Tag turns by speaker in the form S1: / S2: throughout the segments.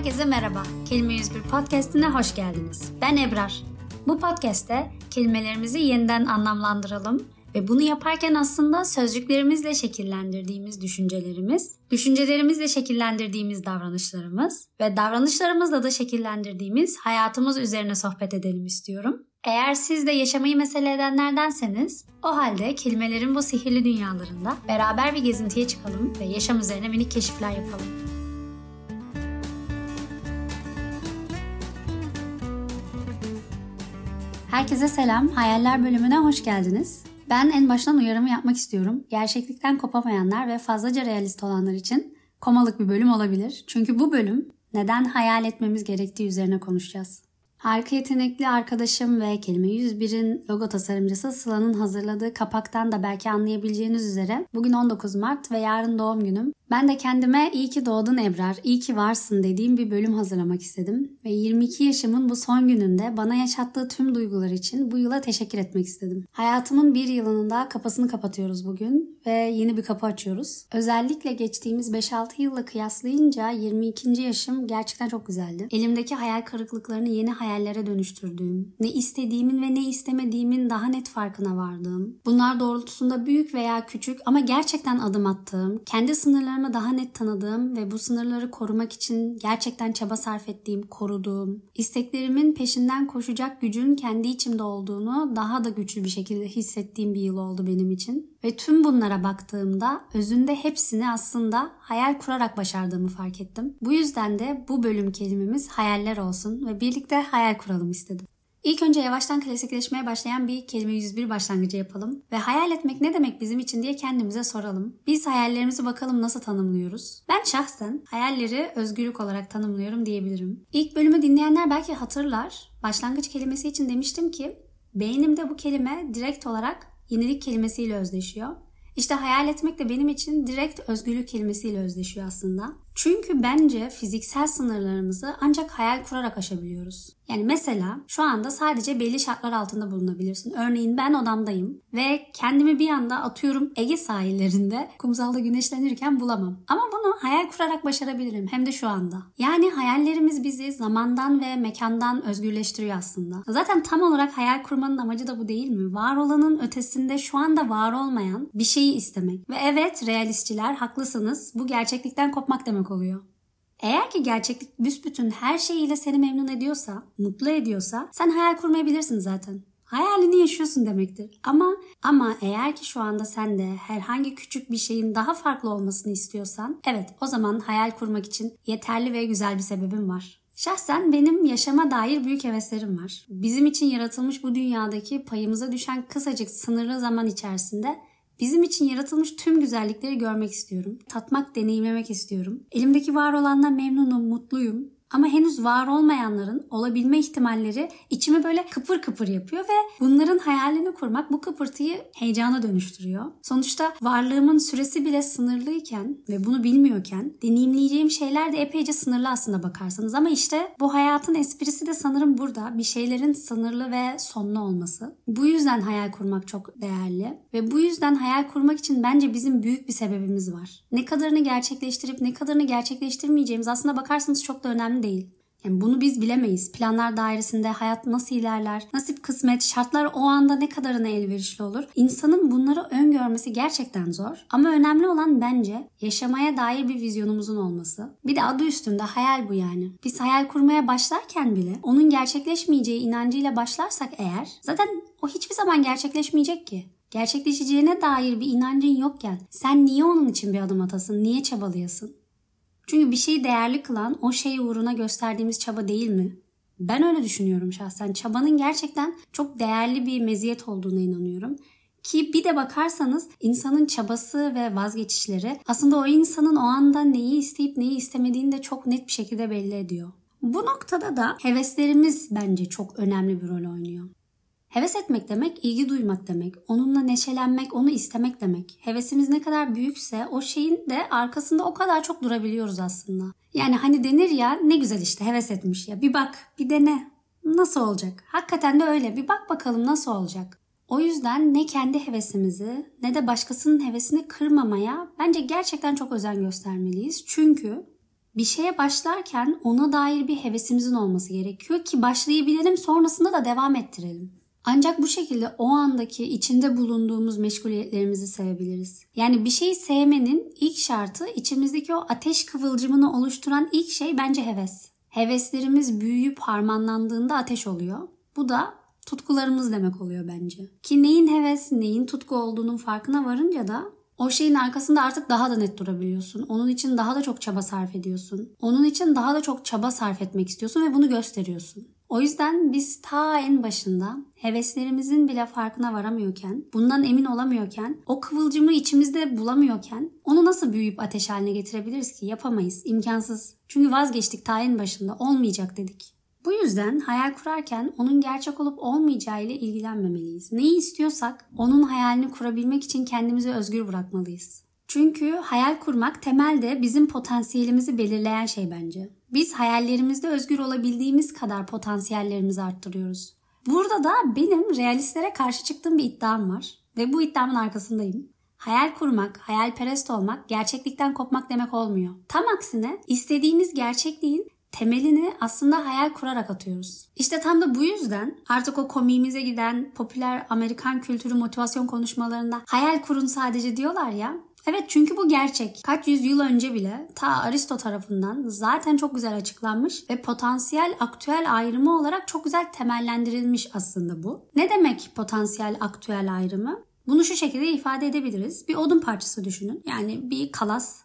S1: Herkese merhaba. Kelime 101 podcastine hoş geldiniz. Ben Ebrar. Bu podcast'te kelimelerimizi yeniden anlamlandıralım ve bunu yaparken aslında sözcüklerimizle şekillendirdiğimiz düşüncelerimiz, düşüncelerimizle şekillendirdiğimiz davranışlarımız ve davranışlarımızla da şekillendirdiğimiz hayatımız üzerine sohbet edelim istiyorum. Eğer siz de yaşamayı mesele edenlerdenseniz, o halde kelimelerin bu sihirli dünyalarında beraber bir gezintiye çıkalım ve yaşam üzerine minik keşifler yapalım. Herkese selam, Hayaller bölümüne hoş geldiniz. Ben en baştan uyarımı yapmak istiyorum. Gerçeklikten kopamayanlar ve fazlaca realist olanlar için komalık bir bölüm olabilir. Çünkü bu bölüm neden hayal etmemiz gerektiği üzerine konuşacağız. Harika yetenekli arkadaşım ve Kelime 101'in logo tasarımcısı Sıla'nın hazırladığı kapaktan da belki anlayabileceğiniz üzere bugün 19 Mart ve yarın doğum günüm. Ben de kendime iyi ki doğdun Ebrar, iyi ki varsın dediğim bir bölüm hazırlamak istedim. Ve 22 yaşımın bu son gününde bana yaşattığı tüm duygular için bu yıla teşekkür etmek istedim. Hayatımın bir yılının daha kapısını kapatıyoruz bugün ve yeni bir kapı açıyoruz. Özellikle geçtiğimiz 5-6 yılla kıyaslayınca 22. yaşım gerçekten çok güzeldi. Elimdeki hayal kırıklıklarını yeni hayallere dönüştürdüğüm, ne istediğimin ve ne istemediğimin daha net farkına vardığım, bunlar doğrultusunda büyük veya küçük ama gerçekten adım attığım, kendi sınırlarımı sınırlarımı daha net tanıdığım ve bu sınırları korumak için gerçekten çaba sarf ettiğim, koruduğum, isteklerimin peşinden koşacak gücün kendi içimde olduğunu daha da güçlü bir şekilde hissettiğim bir yıl oldu benim için. Ve tüm bunlara baktığımda özünde hepsini aslında hayal kurarak başardığımı fark ettim. Bu yüzden de bu bölüm kelimemiz hayaller olsun ve birlikte hayal kuralım istedim. İlk önce yavaştan klasikleşmeye başlayan bir kelime 101 başlangıcı yapalım ve hayal etmek ne demek bizim için diye kendimize soralım. Biz hayallerimizi bakalım nasıl tanımlıyoruz? Ben şahsen hayalleri özgürlük olarak tanımlıyorum diyebilirim. İlk bölümü dinleyenler belki hatırlar. Başlangıç kelimesi için demiştim ki beynimde bu kelime direkt olarak yenilik kelimesiyle özdeşiyor. İşte hayal etmek de benim için direkt özgürlük kelimesiyle özdeşiyor aslında. Çünkü bence fiziksel sınırlarımızı ancak hayal kurarak aşabiliyoruz. Yani mesela şu anda sadece belli şartlar altında bulunabilirsin. Örneğin ben odamdayım ve kendimi bir anda atıyorum Ege sahillerinde kumsalda güneşlenirken bulamam. Ama bunu hayal kurarak başarabilirim hem de şu anda. Yani hayallerimiz bizi zamandan ve mekandan özgürleştiriyor aslında. Zaten tam olarak hayal kurmanın amacı da bu değil mi? Var olanın ötesinde şu anda var olmayan bir şeyi istemek. Ve evet realistçiler haklısınız. Bu gerçeklikten kopmak demek oluyor. Eğer ki gerçeklik büsbütün her şeyiyle seni memnun ediyorsa, mutlu ediyorsa sen hayal kurmayabilirsin zaten. Hayalini yaşıyorsun demektir. Ama ama eğer ki şu anda sen de herhangi küçük bir şeyin daha farklı olmasını istiyorsan, evet o zaman hayal kurmak için yeterli ve güzel bir sebebin var. Şahsen benim yaşama dair büyük heveslerim var. Bizim için yaratılmış bu dünyadaki payımıza düşen kısacık sınırlı zaman içerisinde Bizim için yaratılmış tüm güzellikleri görmek istiyorum. Tatmak, deneyimlemek istiyorum. Elimdeki var olanla memnunum, mutluyum. Ama henüz var olmayanların olabilme ihtimalleri içimi böyle kıpır kıpır yapıyor ve bunların hayalini kurmak bu kıpırtıyı heyecana dönüştürüyor. Sonuçta varlığımın süresi bile sınırlıyken ve bunu bilmiyorken deneyimleyeceğim şeyler de epeyce sınırlı aslında bakarsanız. Ama işte bu hayatın esprisi de sanırım burada bir şeylerin sınırlı ve sonlu olması. Bu yüzden hayal kurmak çok değerli ve bu yüzden hayal kurmak için bence bizim büyük bir sebebimiz var. Ne kadarını gerçekleştirip ne kadarını gerçekleştirmeyeceğimiz aslında bakarsanız çok da önemli değil. Yani bunu biz bilemeyiz. Planlar dairesinde hayat nasıl ilerler, nasip kısmet, şartlar o anda ne kadarına elverişli olur. İnsanın bunları öngörmesi gerçekten zor. Ama önemli olan bence yaşamaya dair bir vizyonumuzun olması. Bir de adı üstünde hayal bu yani. Biz hayal kurmaya başlarken bile onun gerçekleşmeyeceği inancıyla başlarsak eğer zaten o hiçbir zaman gerçekleşmeyecek ki gerçekleşeceğine dair bir inancın yokken sen niye onun için bir adım atasın, niye çabalayasın? Çünkü bir şeyi değerli kılan o şey uğruna gösterdiğimiz çaba değil mi? Ben öyle düşünüyorum şahsen. Çabanın gerçekten çok değerli bir meziyet olduğuna inanıyorum. Ki bir de bakarsanız insanın çabası ve vazgeçişleri aslında o insanın o anda neyi isteyip neyi istemediğini de çok net bir şekilde belli ediyor. Bu noktada da heveslerimiz bence çok önemli bir rol oynuyor. Heves etmek demek ilgi duymak demek. Onunla neşelenmek, onu istemek demek. Hevesimiz ne kadar büyükse o şeyin de arkasında o kadar çok durabiliyoruz aslında. Yani hani denir ya ne güzel işte heves etmiş ya bir bak bir dene. Nasıl olacak? Hakikaten de öyle bir bak bakalım nasıl olacak. O yüzden ne kendi hevesimizi ne de başkasının hevesini kırmamaya bence gerçekten çok özen göstermeliyiz. Çünkü Bir şeye başlarken ona dair bir hevesimizin olması gerekiyor ki başlayabilelim sonrasında da devam ettirelim. Ancak bu şekilde o andaki içinde bulunduğumuz meşguliyetlerimizi sevebiliriz. Yani bir şeyi sevmenin ilk şartı içimizdeki o ateş kıvılcımını oluşturan ilk şey bence heves. Heveslerimiz büyüyüp harmanlandığında ateş oluyor. Bu da tutkularımız demek oluyor bence. Ki neyin heves, neyin tutku olduğunun farkına varınca da o şeyin arkasında artık daha da net durabiliyorsun. Onun için daha da çok çaba sarf ediyorsun. Onun için daha da çok çaba sarf etmek istiyorsun ve bunu gösteriyorsun. O yüzden biz ta en başında heveslerimizin bile farkına varamıyorken, bundan emin olamıyorken, o kıvılcımı içimizde bulamıyorken onu nasıl büyüyüp ateş haline getirebiliriz ki? Yapamayız, imkansız. Çünkü vazgeçtik ta en başında, olmayacak dedik. Bu yüzden hayal kurarken onun gerçek olup olmayacağı ile ilgilenmemeliyiz. Neyi istiyorsak onun hayalini kurabilmek için kendimizi özgür bırakmalıyız. Çünkü hayal kurmak temelde bizim potansiyelimizi belirleyen şey bence. Biz hayallerimizde özgür olabildiğimiz kadar potansiyellerimizi arttırıyoruz. Burada da benim realistlere karşı çıktığım bir iddiam var ve bu iddiamın arkasındayım. Hayal kurmak, hayalperest olmak gerçeklikten kopmak demek olmuyor. Tam aksine istediğimiz gerçekliğin temelini aslında hayal kurarak atıyoruz. İşte tam da bu yüzden artık o komiğimize giden popüler Amerikan kültürü motivasyon konuşmalarında hayal kurun sadece diyorlar ya. Evet çünkü bu gerçek. Kaç yüzyıl önce bile ta Aristo tarafından zaten çok güzel açıklanmış ve potansiyel aktüel ayrımı olarak çok güzel temellendirilmiş aslında bu. Ne demek potansiyel aktüel ayrımı? Bunu şu şekilde ifade edebiliriz. Bir odun parçası düşünün. Yani bir kalas.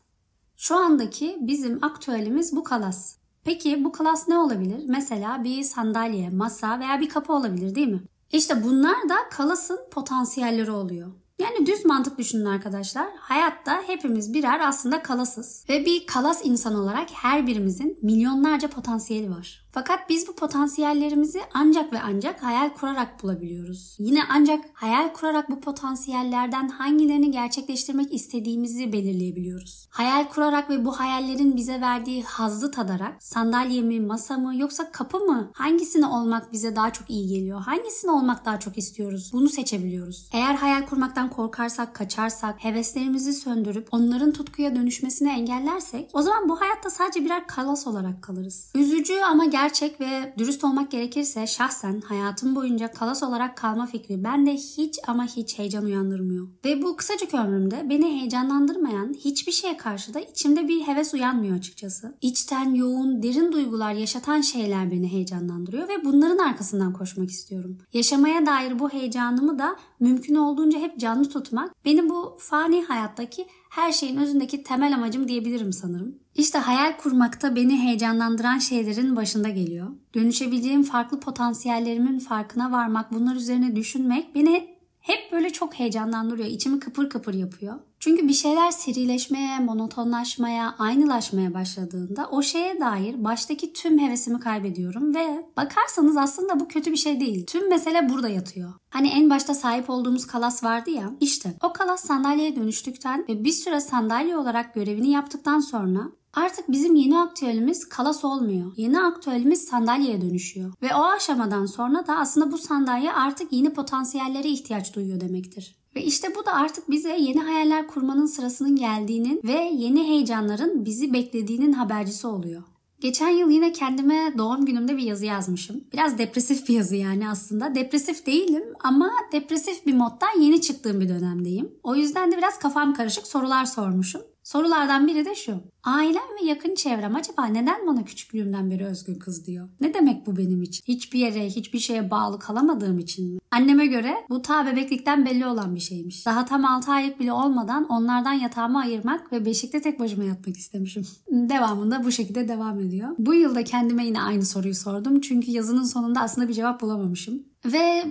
S1: Şu andaki bizim aktüelimiz bu kalas. Peki bu klas ne olabilir? Mesela bir sandalye, masa veya bir kapı olabilir değil mi? İşte bunlar da kalasın potansiyelleri oluyor. Yani düz mantık düşünün arkadaşlar. Hayatta hepimiz birer aslında kalasız. Ve bir kalas insan olarak her birimizin milyonlarca potansiyeli var. Fakat biz bu potansiyellerimizi ancak ve ancak hayal kurarak bulabiliyoruz. Yine ancak hayal kurarak bu potansiyellerden hangilerini gerçekleştirmek istediğimizi belirleyebiliyoruz. Hayal kurarak ve bu hayallerin bize verdiği hazzı tadarak sandalye mi, masa mı yoksa kapı mı hangisini olmak bize daha çok iyi geliyor? Hangisini olmak daha çok istiyoruz? Bunu seçebiliyoruz. Eğer hayal kurmaktan korkarsak, kaçarsak, heveslerimizi söndürüp onların tutkuya dönüşmesini engellersek o zaman bu hayatta sadece birer kalas olarak kalırız. Üzücü ama gerçekten gerçek ve dürüst olmak gerekirse şahsen hayatım boyunca kalas olarak kalma fikri bende hiç ama hiç heyecan uyandırmıyor. Ve bu kısacık ömrümde beni heyecanlandırmayan hiçbir şeye karşı da içimde bir heves uyanmıyor açıkçası. İçten yoğun, derin duygular yaşatan şeyler beni heyecanlandırıyor ve bunların arkasından koşmak istiyorum. Yaşamaya dair bu heyecanımı da mümkün olduğunca hep canlı tutmak beni bu fani hayattaki her şeyin özündeki temel amacım diyebilirim sanırım. İşte hayal kurmakta beni heyecanlandıran şeylerin başında geliyor. Dönüşebileceğim farklı potansiyellerimin farkına varmak, bunlar üzerine düşünmek beni hep böyle çok heyecanlandırıyor. İçimi kıpır kıpır yapıyor. Çünkü bir şeyler serileşmeye, monotonlaşmaya, aynılaşmaya başladığında o şeye dair baştaki tüm hevesimi kaybediyorum ve bakarsanız aslında bu kötü bir şey değil. Tüm mesele burada yatıyor. Hani en başta sahip olduğumuz kalas vardı ya. İşte o kalas sandalyeye dönüştükten ve bir süre sandalye olarak görevini yaptıktan sonra Artık bizim yeni aktüelimiz kalas olmuyor. Yeni aktüelimiz sandalyeye dönüşüyor. Ve o aşamadan sonra da aslında bu sandalye artık yeni potansiyellere ihtiyaç duyuyor demektir. Ve işte bu da artık bize yeni hayaller kurmanın sırasının geldiğinin ve yeni heyecanların bizi beklediğinin habercisi oluyor. Geçen yıl yine kendime doğum günümde bir yazı yazmışım. Biraz depresif bir yazı yani aslında. Depresif değilim ama depresif bir moddan yeni çıktığım bir dönemdeyim. O yüzden de biraz kafam karışık sorular sormuşum. Sorulardan biri de şu. Ailem ve yakın çevrem acaba neden bana küçüklüğümden beri özgün kız diyor? Ne demek bu benim için? Hiçbir yere, hiçbir şeye bağlı kalamadığım için mi? Anneme göre bu ta bebeklikten belli olan bir şeymiş. Daha tam 6 aylık bile olmadan onlardan yatağımı ayırmak ve beşikte tek başıma yatmak istemişim. Devamında bu şekilde devam ediyor. Bu yılda kendime yine aynı soruyu sordum. Çünkü yazının sonunda aslında bir cevap bulamamışım. Ve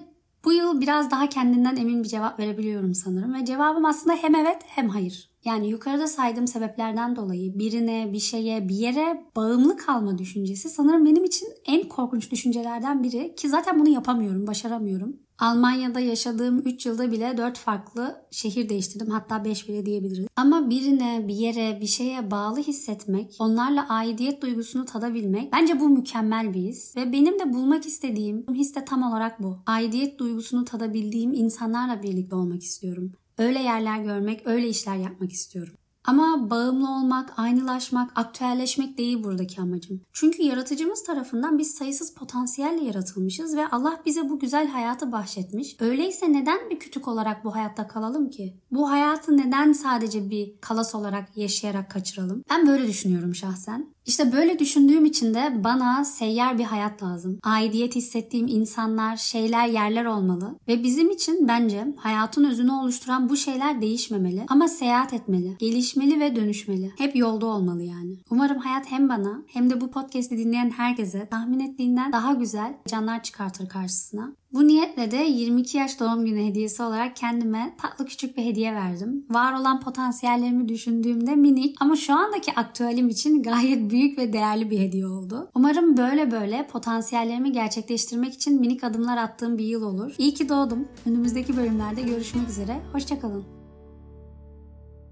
S1: bu yıl biraz daha kendinden emin bir cevap verebiliyorum sanırım. Ve cevabım aslında hem evet hem hayır. Yani yukarıda saydığım sebeplerden dolayı birine, bir şeye, bir yere bağımlı kalma düşüncesi sanırım benim için en korkunç düşüncelerden biri ki zaten bunu yapamıyorum, başaramıyorum. Almanya'da yaşadığım 3 yılda bile 4 farklı şehir değiştirdim. Hatta 5 bile diyebiliriz. Ama birine, bir yere, bir şeye bağlı hissetmek, onlarla aidiyet duygusunu tadabilmek bence bu mükemmel bir his. Ve benim de bulmak istediğim his de tam olarak bu. Aidiyet duygusunu tadabildiğim insanlarla birlikte olmak istiyorum. Öyle yerler görmek, öyle işler yapmak istiyorum. Ama bağımlı olmak, aynılaşmak, aktüelleşmek değil buradaki amacım. Çünkü yaratıcımız tarafından biz sayısız potansiyelle yaratılmışız ve Allah bize bu güzel hayatı bahşetmiş. Öyleyse neden bir kütük olarak bu hayatta kalalım ki? Bu hayatı neden sadece bir kalas olarak yaşayarak kaçıralım? Ben böyle düşünüyorum şahsen. İşte böyle düşündüğüm için de bana seyyar bir hayat lazım. Aidiyet hissettiğim insanlar, şeyler, yerler olmalı. Ve bizim için bence hayatın özünü oluşturan bu şeyler değişmemeli. Ama seyahat etmeli, gelişmeli ve dönüşmeli. Hep yolda olmalı yani. Umarım hayat hem bana hem de bu podcast'i dinleyen herkese tahmin ettiğinden daha güzel canlar çıkartır karşısına. Bu niyetle de 22 yaş doğum günü hediyesi olarak kendime tatlı küçük bir hediye verdim. Var olan potansiyellerimi düşündüğümde minik ama şu andaki aktüelim için gayet büyük ve değerli bir hediye oldu. Umarım böyle böyle potansiyellerimi gerçekleştirmek için minik adımlar attığım bir yıl olur. İyi ki doğdum. Önümüzdeki bölümlerde görüşmek üzere. Hoşçakalın.